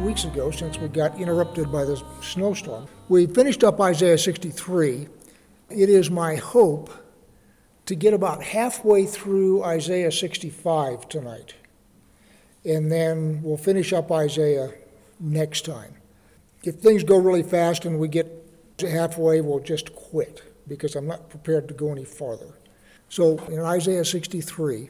weeks ago since we got interrupted by this snowstorm. We finished up Isaiah 63. It is my hope to get about halfway through Isaiah 65 tonight. And then we'll finish up Isaiah next time. If things go really fast and we get halfway, we'll just quit because I'm not prepared to go any farther. So in Isaiah 63,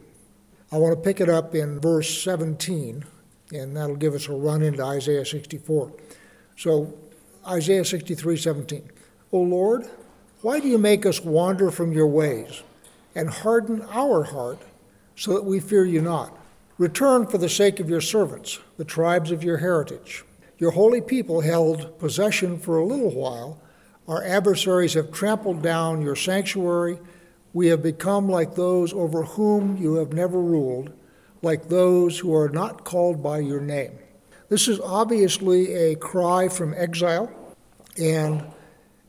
I want to pick it up in verse 17, and that'll give us a run into Isaiah 64. So Isaiah 63, 17. O Lord, why do you make us wander from your ways and harden our heart so that we fear you not? Return for the sake of your servants, the tribes of your heritage. Your holy people held possession for a little while. Our adversaries have trampled down your sanctuary. We have become like those over whom you have never ruled, like those who are not called by your name. This is obviously a cry from exile, and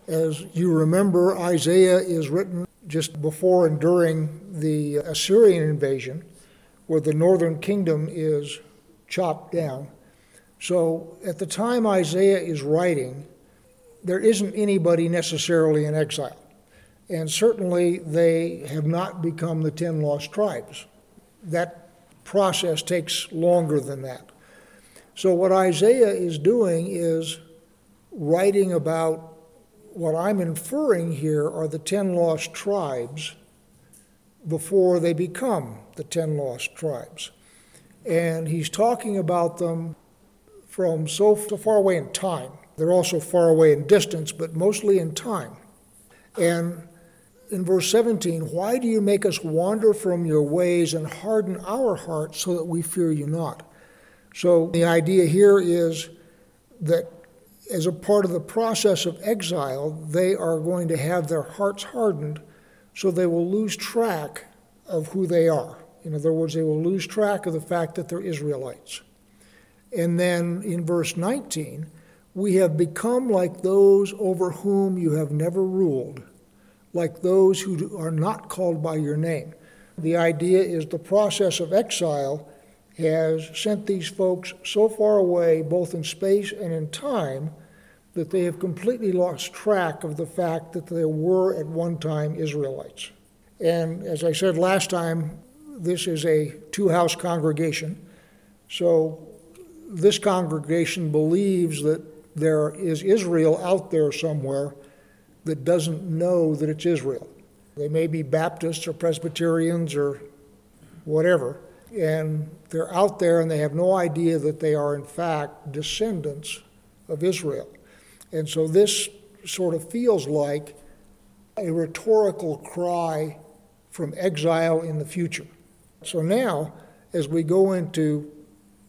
as you remember, Isaiah is written just before and during the Assyrian invasion, where the northern kingdom is chopped down. So at the time Isaiah is writing, there isn't anybody necessarily in exile. And certainly they have not become the 10 lost tribes. That process takes longer than that. So what Isaiah is doing is writing about what I'm inferring here are the 10 lost tribes before they become the 10 lost tribes. And he's talking about them from so, so far away in time. They're also far away in distance, but mostly in time. And in verse 17, why do you make us wander from your ways and harden our hearts so that we fear you not? So the idea here is that as a part of the process of exile, they are going to have their hearts hardened so they will lose track of who they are. In other words, they will lose track of the fact that they're Israelites. And then in verse 19, we have become like those over whom you have never ruled, like those who are not called by your name. The idea is the process of exile has sent these folks so far away, both in space and in time, that they have completely lost track of the fact that there were at one time Israelites. And as I said last time, this is a two house congregation. So this congregation believes that there is Israel out there somewhere that doesn't know that it's Israel. They may be Baptists or Presbyterians or whatever, and they're out there and they have no idea that they are, in fact, descendants of Israel. And so this sort of feels like a rhetorical cry from exile in the future. So now, as we go into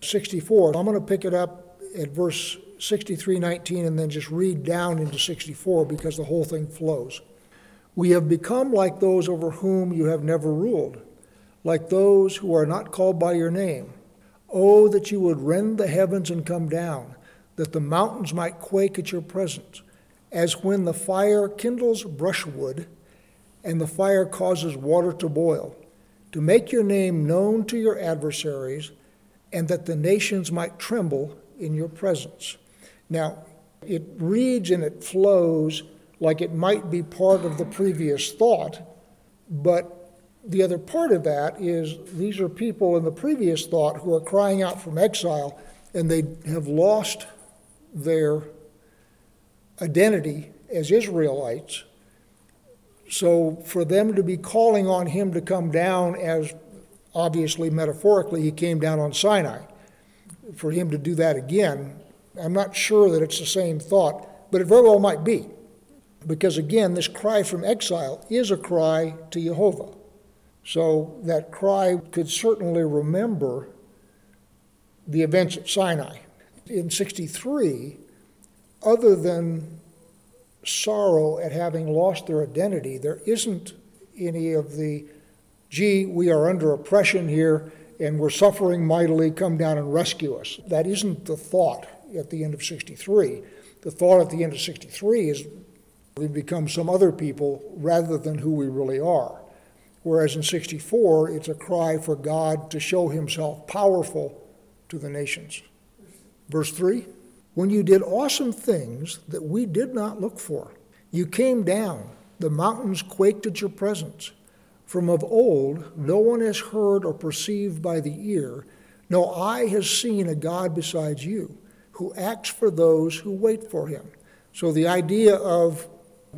64. I'm going to pick it up at verse 63, 19, and then just read down into 64 because the whole thing flows. We have become like those over whom you have never ruled, like those who are not called by your name. Oh, that you would rend the heavens and come down, that the mountains might quake at your presence, as when the fire kindles brushwood and the fire causes water to boil, to make your name known to your adversaries and that the nations might tremble in your presence. Now, it reads and it flows like it might be part of the previous thought, but the other part of that is these are people in the previous thought who are crying out from exile and they have lost their identity as Israelites. So for them to be calling on him to come down as obviously, metaphorically, he came down on Sinai. For him to do that again, I'm not sure that it's the same thought, but it very well might be. Because again, this cry from exile is a cry to Jehovah. So that cry could certainly remember the events at Sinai. In 63, other than sorrow at having lost their identity, there isn't any of the gee, we are under oppression here and we're suffering mightily, come down and rescue us. That isn't the thought at the end of 63. The thought at the end of 63 is we've become some other people rather than who we really are. Whereas in 64, it's a cry for God to show himself powerful to the nations. Verse 3 When you did awesome things that we did not look for, you came down, the mountains quaked at your presence. From of old, no one has heard or perceived by the ear, no eye has seen a God besides you, who acts for those who wait for him. So the idea of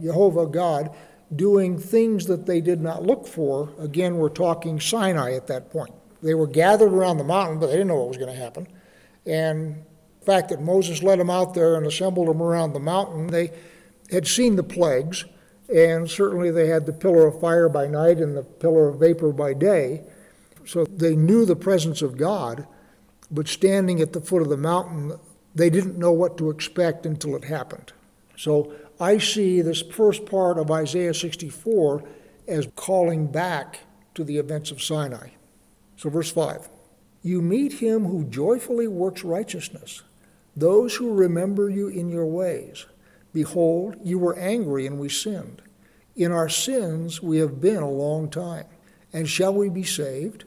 Jehovah God doing things that they did not look for, again, we're talking Sinai at that point. They were gathered around the mountain, but they didn't know what was going to happen. And the fact that Moses led them out there and assembled them around the mountain, they had seen the plagues, and certainly they had the pillar of fire by night and the pillar of vapor by day. So they knew the presence of God, but standing at the foot of the mountain, they didn't know what to expect until it happened. So I see this first part of Isaiah 64 as calling back to the events of Sinai. So, verse 5 You meet him who joyfully works righteousness, those who remember you in your ways. Behold, you were angry and we sinned. In our sins we have been a long time. And shall we be saved?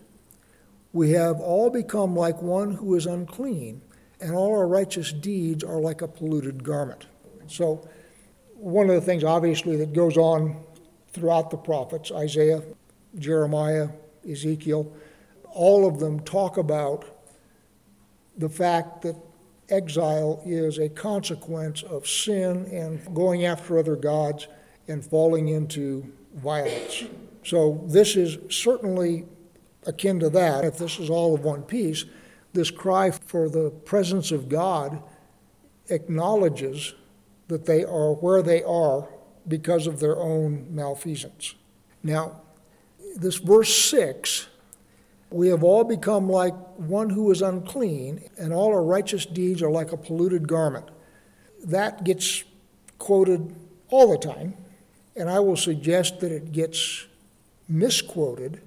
We have all become like one who is unclean, and all our righteous deeds are like a polluted garment. So, one of the things, obviously, that goes on throughout the prophets Isaiah, Jeremiah, Ezekiel all of them talk about the fact that exile is a consequence of sin and going after other gods and falling into violence. So, this is certainly akin to that. If this is all of one piece, this cry for the presence of God acknowledges that they are where they are because of their own malfeasance. Now, this verse 6 we have all become like one who is unclean, and all our righteous deeds are like a polluted garment. That gets quoted all the time, and I will suggest that it gets misquoted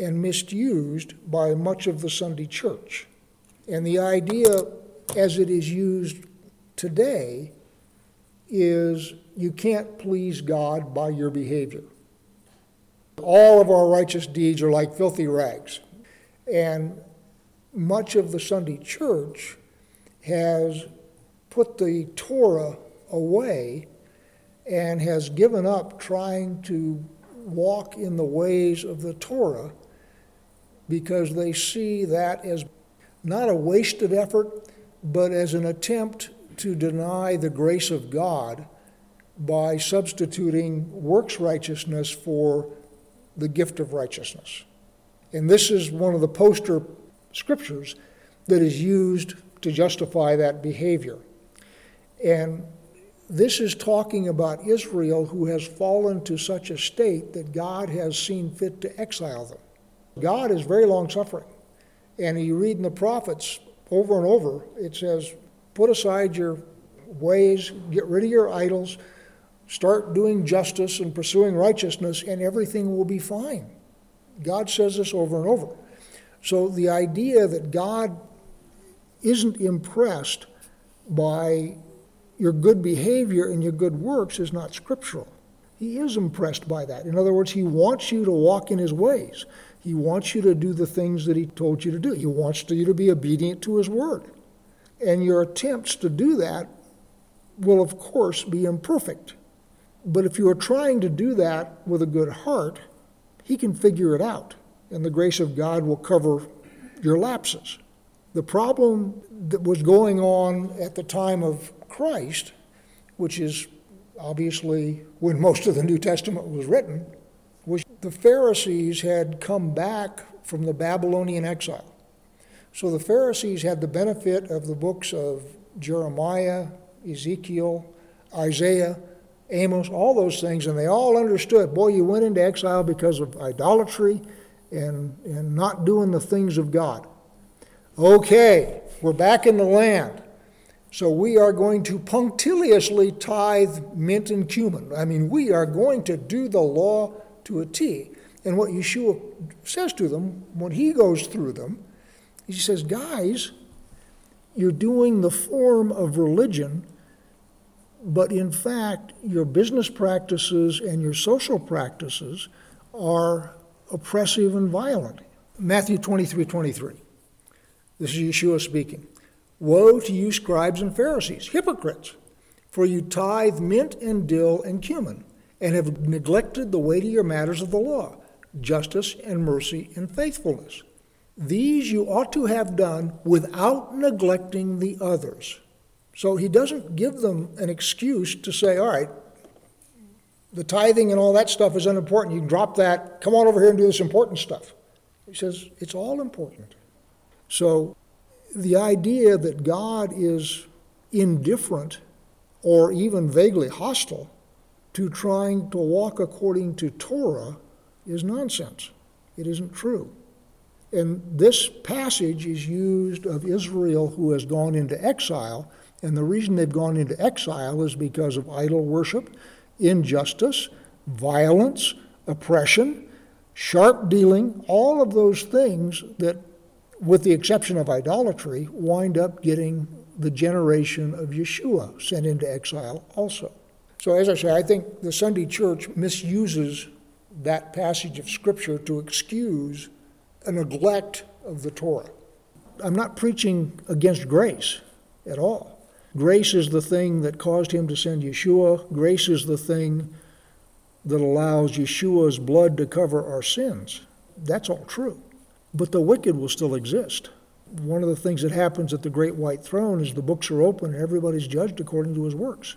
and misused by much of the Sunday church. And the idea, as it is used today, is you can't please God by your behavior. All of our righteous deeds are like filthy rags. And much of the Sunday church has put the Torah away and has given up trying to walk in the ways of the Torah because they see that as not a wasted effort, but as an attempt to deny the grace of God by substituting works righteousness for the gift of righteousness. And this is one of the poster scriptures that is used to justify that behavior. And this is talking about Israel who has fallen to such a state that God has seen fit to exile them. God is very long suffering. And you read in the prophets over and over, it says, put aside your ways, get rid of your idols, Start doing justice and pursuing righteousness, and everything will be fine. God says this over and over. So the idea that God isn't impressed by your good behavior and your good works is not scriptural. He is impressed by that. In other words, He wants you to walk in His ways. He wants you to do the things that He told you to do. He wants you to be obedient to His word. And your attempts to do that will, of course, be imperfect. But if you are trying to do that with a good heart, He can figure it out, and the grace of God will cover your lapses. The problem that was going on at the time of Christ, which is obviously when most of the New Testament was written, the Pharisees had come back from the Babylonian exile. So the Pharisees had the benefit of the books of Jeremiah, Ezekiel, Isaiah, Amos, all those things, and they all understood boy, you went into exile because of idolatry and, and not doing the things of God. Okay, we're back in the land. So we are going to punctiliously tithe mint and cumin. I mean, we are going to do the law to a T. And what Yeshua says to them when he goes through them, he says, guys, you're doing the form of religion but in fact, your business practices and your social practices are oppressive and violent. Matthew 23 23. This is Yeshua speaking. Woe to you, scribes and Pharisees, hypocrites! For you tithe mint and dill and cumin, and have neglected the weightier matters of the law, justice and mercy and faithfulness. These you ought to have done without neglecting the others. So he doesn't give them an excuse to say, all right, the tithing and all that stuff is unimportant. You can drop that. Come on over here and do this important stuff. He says, it's all important. So the idea that God is indifferent or even vaguely hostile to trying to walk according to Torah is nonsense. It isn't true. And this passage is used of Israel who has gone into exile. And the reason they've gone into exile is because of idol worship, injustice, violence, oppression, sharp dealing, all of those things that, with the exception of idolatry, wind up getting the generation of Yeshua sent into exile also. So, as I say, I think the Sunday church misuses that passage of Scripture to excuse a neglect of the Torah. I'm not preaching against grace at all. Grace is the thing that caused him to send Yeshua. Grace is the thing that allows Yeshua's blood to cover our sins. That's all true. But the wicked will still exist. One of the things that happens at the great white throne is the books are open and everybody's judged according to his works.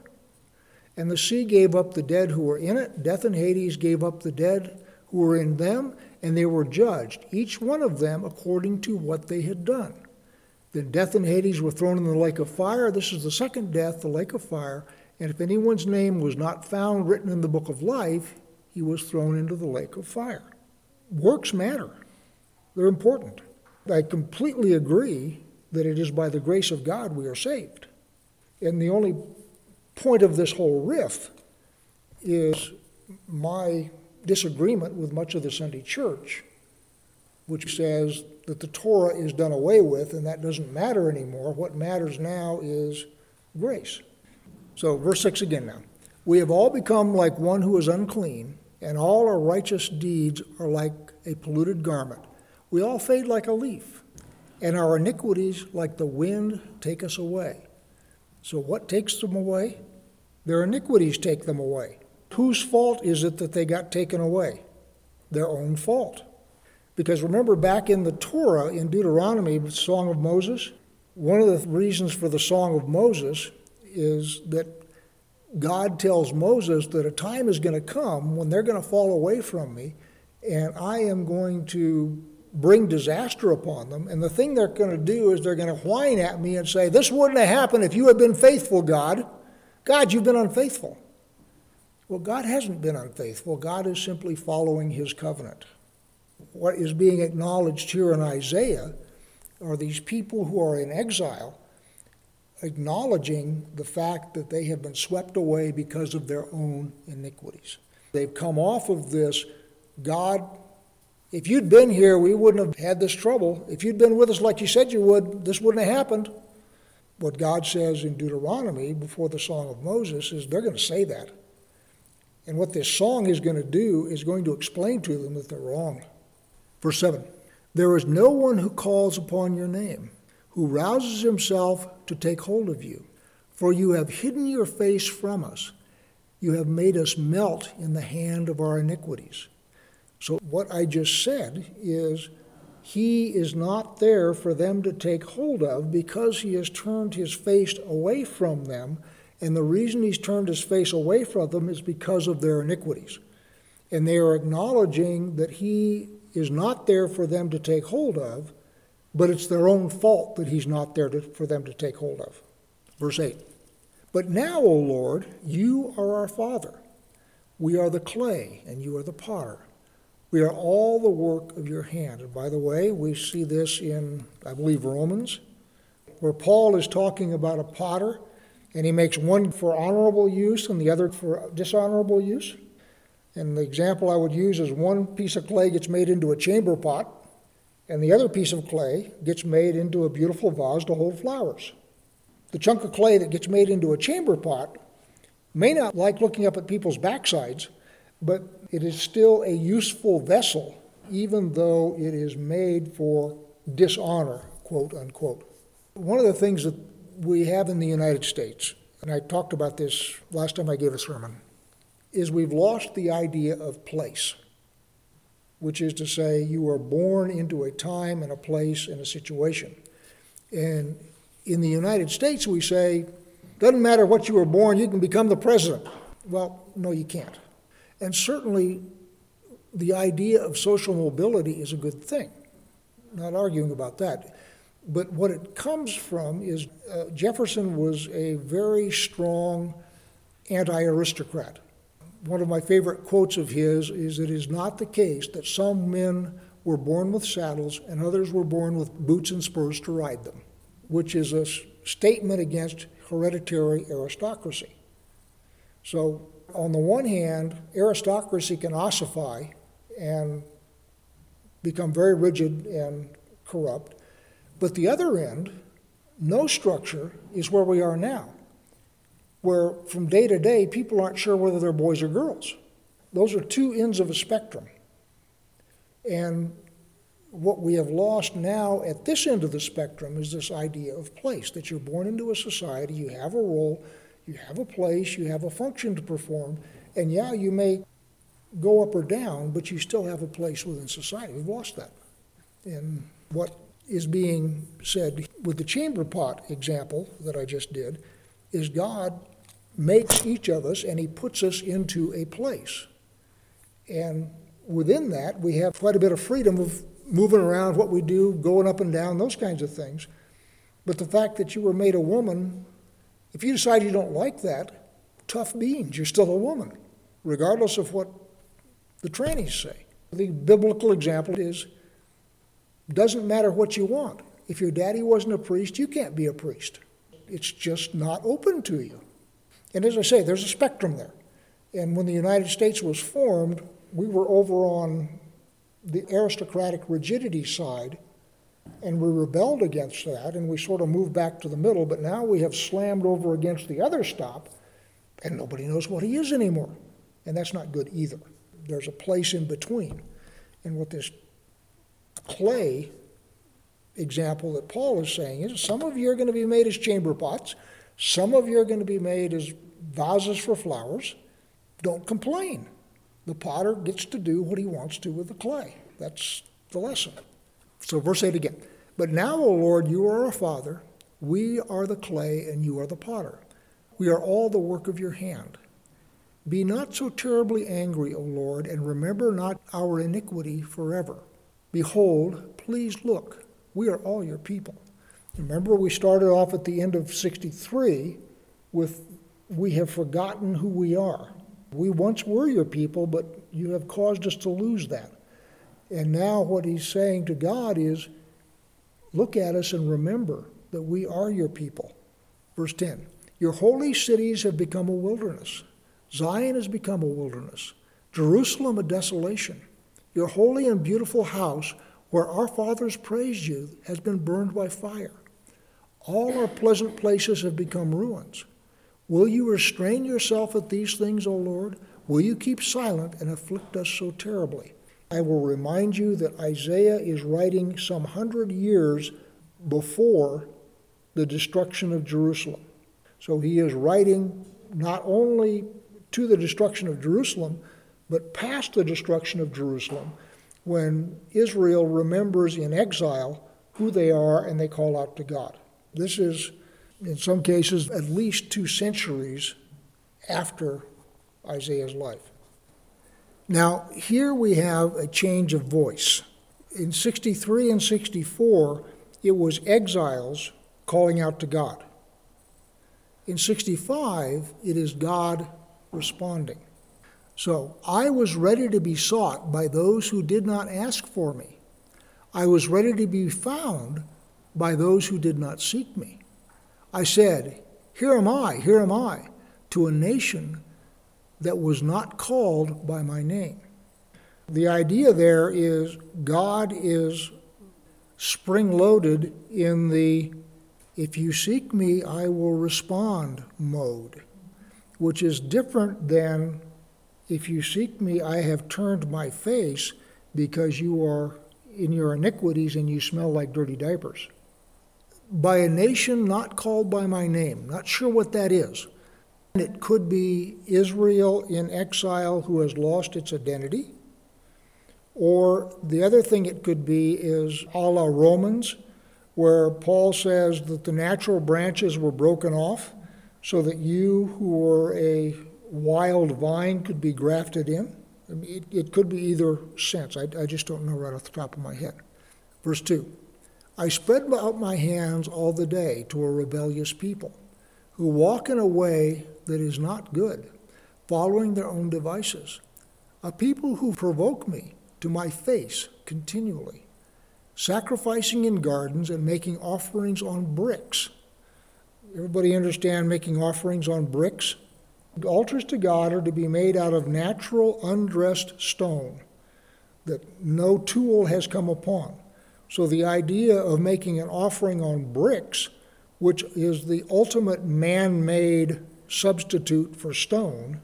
And the sea gave up the dead who were in it, death and Hades gave up the dead who were in them, and they were judged, each one of them according to what they had done. Then death and Hades were thrown in the lake of fire. This is the second death, the lake of fire. And if anyone's name was not found written in the book of life, he was thrown into the lake of fire. Works matter, they're important. I completely agree that it is by the grace of God we are saved. And the only point of this whole riff is my disagreement with much of the Sunday church, which says that the Torah is done away with and that doesn't matter anymore. What matters now is grace. So, verse 6 again now. We have all become like one who is unclean, and all our righteous deeds are like a polluted garment. We all fade like a leaf, and our iniquities, like the wind, take us away. So, what takes them away? Their iniquities take them away. Whose fault is it that they got taken away? Their own fault. Because remember back in the Torah, in Deuteronomy, the Song of Moses, one of the reasons for the Song of Moses is that God tells Moses that a time is going to come when they're going to fall away from me, and I am going to bring disaster upon them. And the thing they're going to do is they're going to whine at me and say, This wouldn't have happened if you had been faithful, God. God, you've been unfaithful. Well, God hasn't been unfaithful. God is simply following his covenant. What is being acknowledged here in Isaiah are these people who are in exile acknowledging the fact that they have been swept away because of their own iniquities. They've come off of this God, if you'd been here, we wouldn't have had this trouble. If you'd been with us like you said you would, this wouldn't have happened. What God says in Deuteronomy before the Song of Moses is they're going to say that. And what this song is going to do is going to explain to them that they're wrong. Verse 7 There is no one who calls upon your name, who rouses himself to take hold of you. For you have hidden your face from us. You have made us melt in the hand of our iniquities. So, what I just said is, he is not there for them to take hold of because he has turned his face away from them. And the reason he's turned his face away from them is because of their iniquities. And they are acknowledging that he is not there for them to take hold of, but it's their own fault that he's not there to, for them to take hold of. Verse 8 But now, O Lord, you are our Father. We are the clay, and you are the potter. We are all the work of your hand. And by the way, we see this in, I believe, Romans, where Paul is talking about a potter And he makes one for honorable use and the other for dishonorable use. And the example I would use is one piece of clay gets made into a chamber pot, and the other piece of clay gets made into a beautiful vase to hold flowers. The chunk of clay that gets made into a chamber pot may not like looking up at people's backsides, but it is still a useful vessel, even though it is made for dishonor, quote unquote. One of the things that we have in the United States, and I talked about this last time I gave a sermon, is we've lost the idea of place, which is to say, you are born into a time and a place and a situation. And in the United States, we say, doesn't matter what you were born, you can become the president. Well, no, you can't. And certainly, the idea of social mobility is a good thing. Not arguing about that. But what it comes from is uh, Jefferson was a very strong anti aristocrat. One of my favorite quotes of his is It is not the case that some men were born with saddles and others were born with boots and spurs to ride them, which is a statement against hereditary aristocracy. So, on the one hand, aristocracy can ossify and become very rigid and corrupt. But the other end, no structure, is where we are now, where from day to day people aren't sure whether they're boys or girls. Those are two ends of a spectrum. And what we have lost now at this end of the spectrum is this idea of place that you're born into a society, you have a role, you have a place, you have a function to perform, and yeah, you may go up or down, but you still have a place within society. We've lost that. And what is being said with the chamber pot example that I just did is God makes each of us and he puts us into a place. And within that, we have quite a bit of freedom of moving around what we do, going up and down, those kinds of things. But the fact that you were made a woman, if you decide you don't like that, tough beans, you're still a woman, regardless of what the trannies say. The biblical example is doesn't matter what you want. If your daddy wasn't a priest, you can't be a priest. It's just not open to you. And as I say, there's a spectrum there. And when the United States was formed, we were over on the aristocratic rigidity side, and we rebelled against that, and we sort of moved back to the middle, but now we have slammed over against the other stop, and nobody knows what he is anymore. And that's not good either. There's a place in between. And what this clay example that Paul is saying is some of you are going to be made as chamber pots, some of you are going to be made as vases for flowers. Don't complain. The potter gets to do what he wants to with the clay. That's the lesson. So, verse 8 again. But now, O Lord, you are our Father. We are the clay, and you are the potter. We are all the work of your hand. Be not so terribly angry, O Lord, and remember not our iniquity forever. Behold, please look, we are all your people. Remember, we started off at the end of 63 with, We have forgotten who we are. We once were your people, but you have caused us to lose that. And now, what he's saying to God is, Look at us and remember that we are your people. Verse 10 Your holy cities have become a wilderness. Zion has become a wilderness, Jerusalem a desolation. Your holy and beautiful house, where our fathers praised you, has been burned by fire. All our pleasant places have become ruins. Will you restrain yourself at these things, O Lord? Will you keep silent and afflict us so terribly? I will remind you that Isaiah is writing some hundred years before the destruction of Jerusalem. So he is writing not only to the destruction of Jerusalem, but past the destruction of Jerusalem, when Israel remembers in exile who they are and they call out to God. This is, in some cases, at least two centuries after Isaiah's life. Now, here we have a change of voice. In 63 and 64, it was exiles calling out to God. In 65, it is God responding. So I was ready to be sought by those who did not ask for me. I was ready to be found by those who did not seek me. I said, Here am I, here am I, to a nation that was not called by my name. The idea there is God is spring loaded in the if you seek me, I will respond mode, which is different than if you seek me, I have turned my face because you are in your iniquities and you smell like dirty diapers. By a nation not called by my name, not sure what that is. It could be Israel in exile who has lost its identity. Or the other thing it could be is a la Romans, where Paul says that the natural branches were broken off so that you who were a wild vine could be grafted in. I mean, it, it could be either sense. I, I just don't know right off the top of my head. Verse 2 I spread out my hands all the day to a rebellious people who walk in a way that is not good, following their own devices. A people who provoke me to my face continually, sacrificing in gardens and making offerings on bricks. Everybody understand making offerings on bricks? Altars to God are to be made out of natural, undressed stone that no tool has come upon. So the idea of making an offering on bricks, which is the ultimate man made substitute for stone,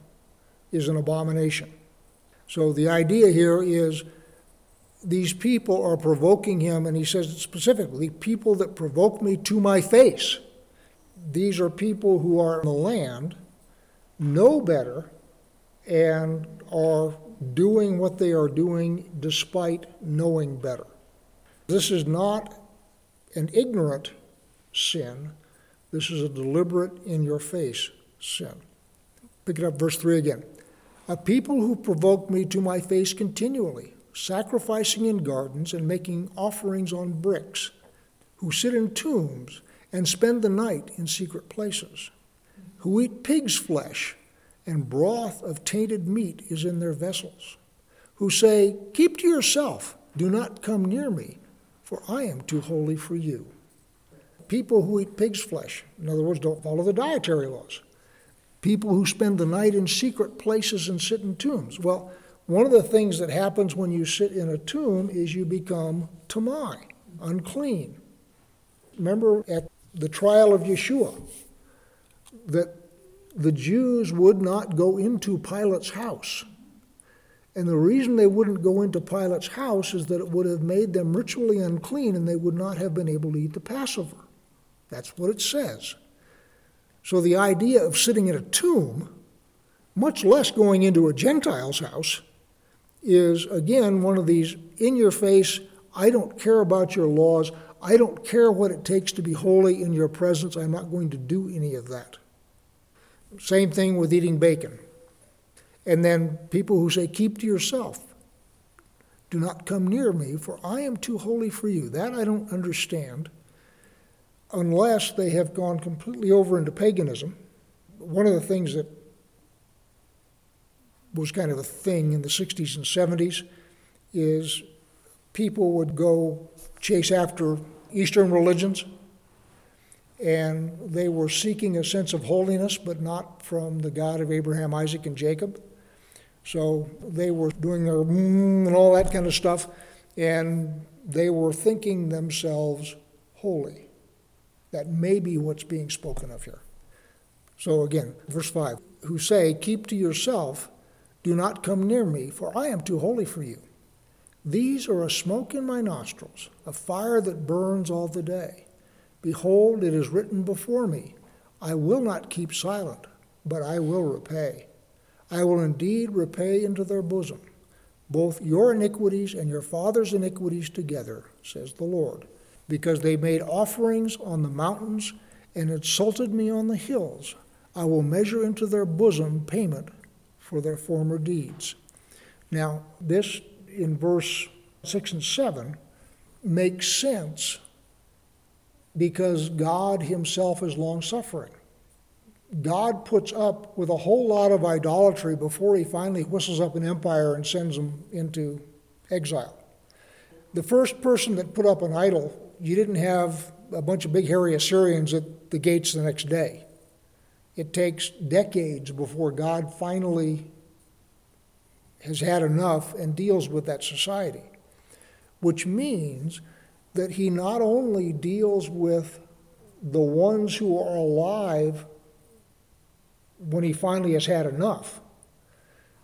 is an abomination. So the idea here is these people are provoking him, and he says specifically, people that provoke me to my face. These are people who are in the land know better and are doing what they are doing despite knowing better. This is not an ignorant sin, this is a deliberate, in your face sin. Pick it up, verse 3 again. A people who provoke me to my face continually, sacrificing in gardens and making offerings on bricks, who sit in tombs and spend the night in secret places who eat pig's flesh, and broth of tainted meat is in their vessels, who say, Keep to yourself, do not come near me, for I am too holy for you. People who eat pig's flesh, in other words, don't follow the dietary laws. People who spend the night in secret places and sit in tombs. Well, one of the things that happens when you sit in a tomb is you become tamai, unclean. Remember at the trial of Yeshua, that the Jews would not go into Pilate's house. And the reason they wouldn't go into Pilate's house is that it would have made them ritually unclean and they would not have been able to eat the Passover. That's what it says. So the idea of sitting in a tomb, much less going into a Gentile's house, is again one of these in your face, I don't care about your laws, I don't care what it takes to be holy in your presence, I'm not going to do any of that. Same thing with eating bacon. And then people who say, Keep to yourself. Do not come near me, for I am too holy for you. That I don't understand unless they have gone completely over into paganism. One of the things that was kind of a thing in the 60s and 70s is people would go chase after Eastern religions and they were seeking a sense of holiness, but not from the God of Abraham, Isaac, and Jacob. So they were doing their mm and all that kind of stuff, and they were thinking themselves holy. That may be what's being spoken of here. So again, verse 5 who say, Keep to yourself, do not come near me, for I am too holy for you. These are a smoke in my nostrils, a fire that burns all the day. Behold, it is written before me, I will not keep silent, but I will repay. I will indeed repay into their bosom both your iniquities and your father's iniquities together, says the Lord, because they made offerings on the mountains and insulted me on the hills. I will measure into their bosom payment for their former deeds. Now, this in verse 6 and 7 makes sense because God Himself is long suffering. God puts up with a whole lot of idolatry before He finally whistles up an empire and sends them into exile. The first person that put up an idol, you didn't have a bunch of big hairy Assyrians at the gates the next day. It takes decades before God finally has had enough and deals with that society, which means that he not only deals with the ones who are alive when he finally has had enough,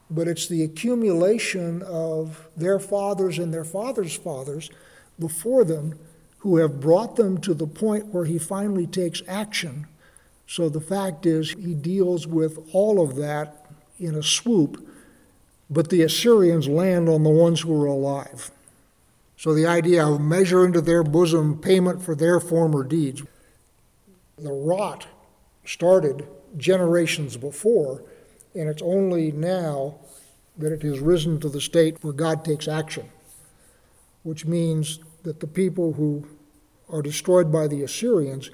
but it's the accumulation of their fathers and their fathers' fathers before them who have brought them to the point where he finally takes action. So the fact is, he deals with all of that in a swoop, but the Assyrians land on the ones who are alive. So the idea of measure into their bosom payment for their former deeds. The rot started generations before, and it's only now that it has risen to the state where God takes action, which means that the people who are destroyed by the Assyrians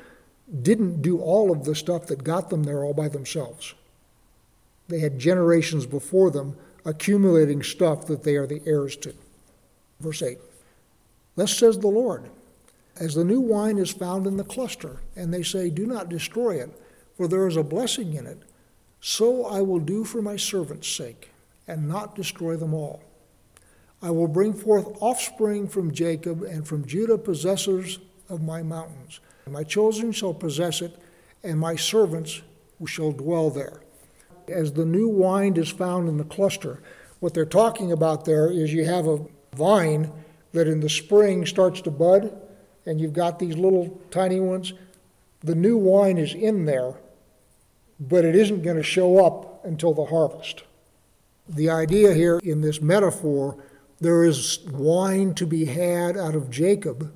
didn't do all of the stuff that got them there all by themselves. They had generations before them accumulating stuff that they are the heirs to. Verse 8 Thus says the Lord, as the new wine is found in the cluster, and they say, Do not destroy it, for there is a blessing in it, so I will do for my servant's sake, and not destroy them all. I will bring forth offspring from Jacob, and from Judah possessors of my mountains. My children shall possess it, and my servants shall dwell there. As the new wine is found in the cluster, what they're talking about there is you have a vine that in the spring starts to bud, and you've got these little tiny ones. The new wine is in there, but it isn't going to show up until the harvest. The idea here in this metaphor there is wine to be had out of Jacob,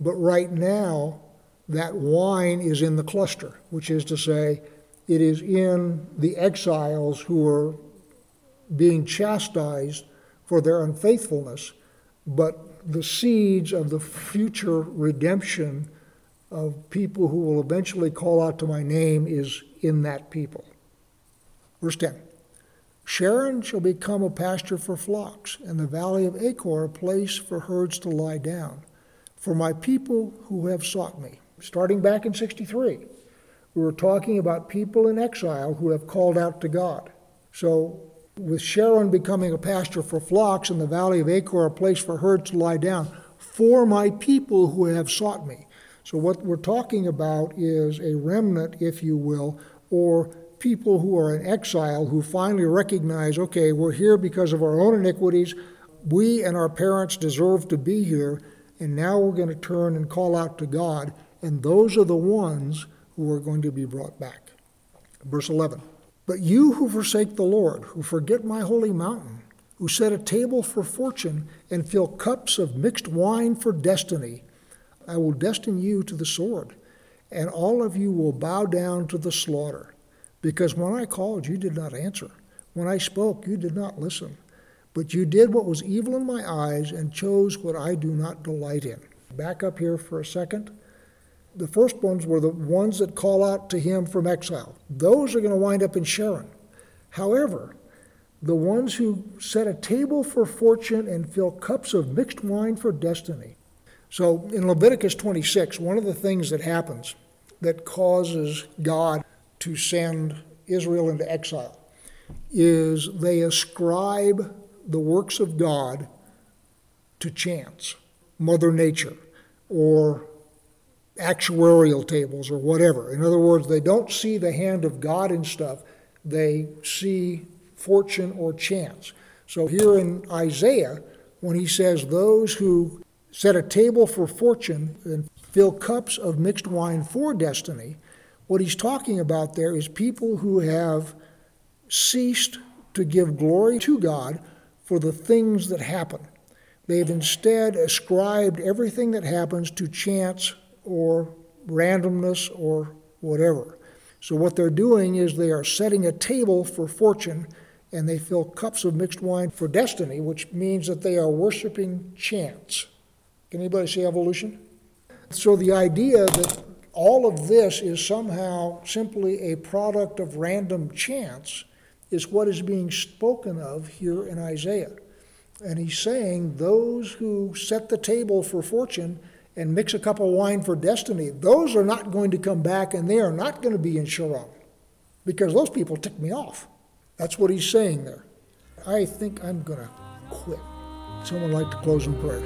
but right now that wine is in the cluster, which is to say, it is in the exiles who are being chastised for their unfaithfulness, but the seeds of the future redemption of people who will eventually call out to my name is in that people. Verse 10 Sharon shall become a pasture for flocks, and the valley of Achor a place for herds to lie down, for my people who have sought me. Starting back in 63, we were talking about people in exile who have called out to God. So, with Sharon becoming a pasture for flocks, and the valley of Achor a place for herds to lie down, for my people who have sought me. So, what we're talking about is a remnant, if you will, or people who are in exile who finally recognize okay, we're here because of our own iniquities. We and our parents deserve to be here, and now we're going to turn and call out to God, and those are the ones who are going to be brought back. Verse 11 But you who forsake the Lord, who forget my holy mountain, who set a table for fortune and fill cups of mixed wine for destiny, I will destine you to the sword, and all of you will bow down to the slaughter. Because when I called, you did not answer. When I spoke, you did not listen. But you did what was evil in my eyes and chose what I do not delight in. Back up here for a second. The first ones were the ones that call out to him from exile. Those are going to wind up in Sharon. However, the ones who set a table for fortune and fill cups of mixed wine for destiny. So in Leviticus 26, one of the things that happens that causes God to send Israel into exile is they ascribe the works of God to chance, Mother Nature, or actuarial tables, or whatever. In other words, they don't see the hand of God in stuff, they see fortune or chance. So here in Isaiah, when he says, Those who set a table for fortune and fill cups of mixed wine for destiny, what he's talking about there is people who have ceased to give glory to God for the things that happen. They've instead ascribed everything that happens to chance or randomness or whatever. So, what they're doing is they are setting a table for fortune and they fill cups of mixed wine for destiny, which means that they are worshiping chance. Can anybody see evolution? So, the idea that all of this is somehow simply a product of random chance is what is being spoken of here in Isaiah. And he's saying those who set the table for fortune and mix a cup of wine for destiny, those are not going to come back and they are not going to be in Sharon because those people tick me off. That's what he's saying there. I think I'm going to quit. Someone like to close in prayer.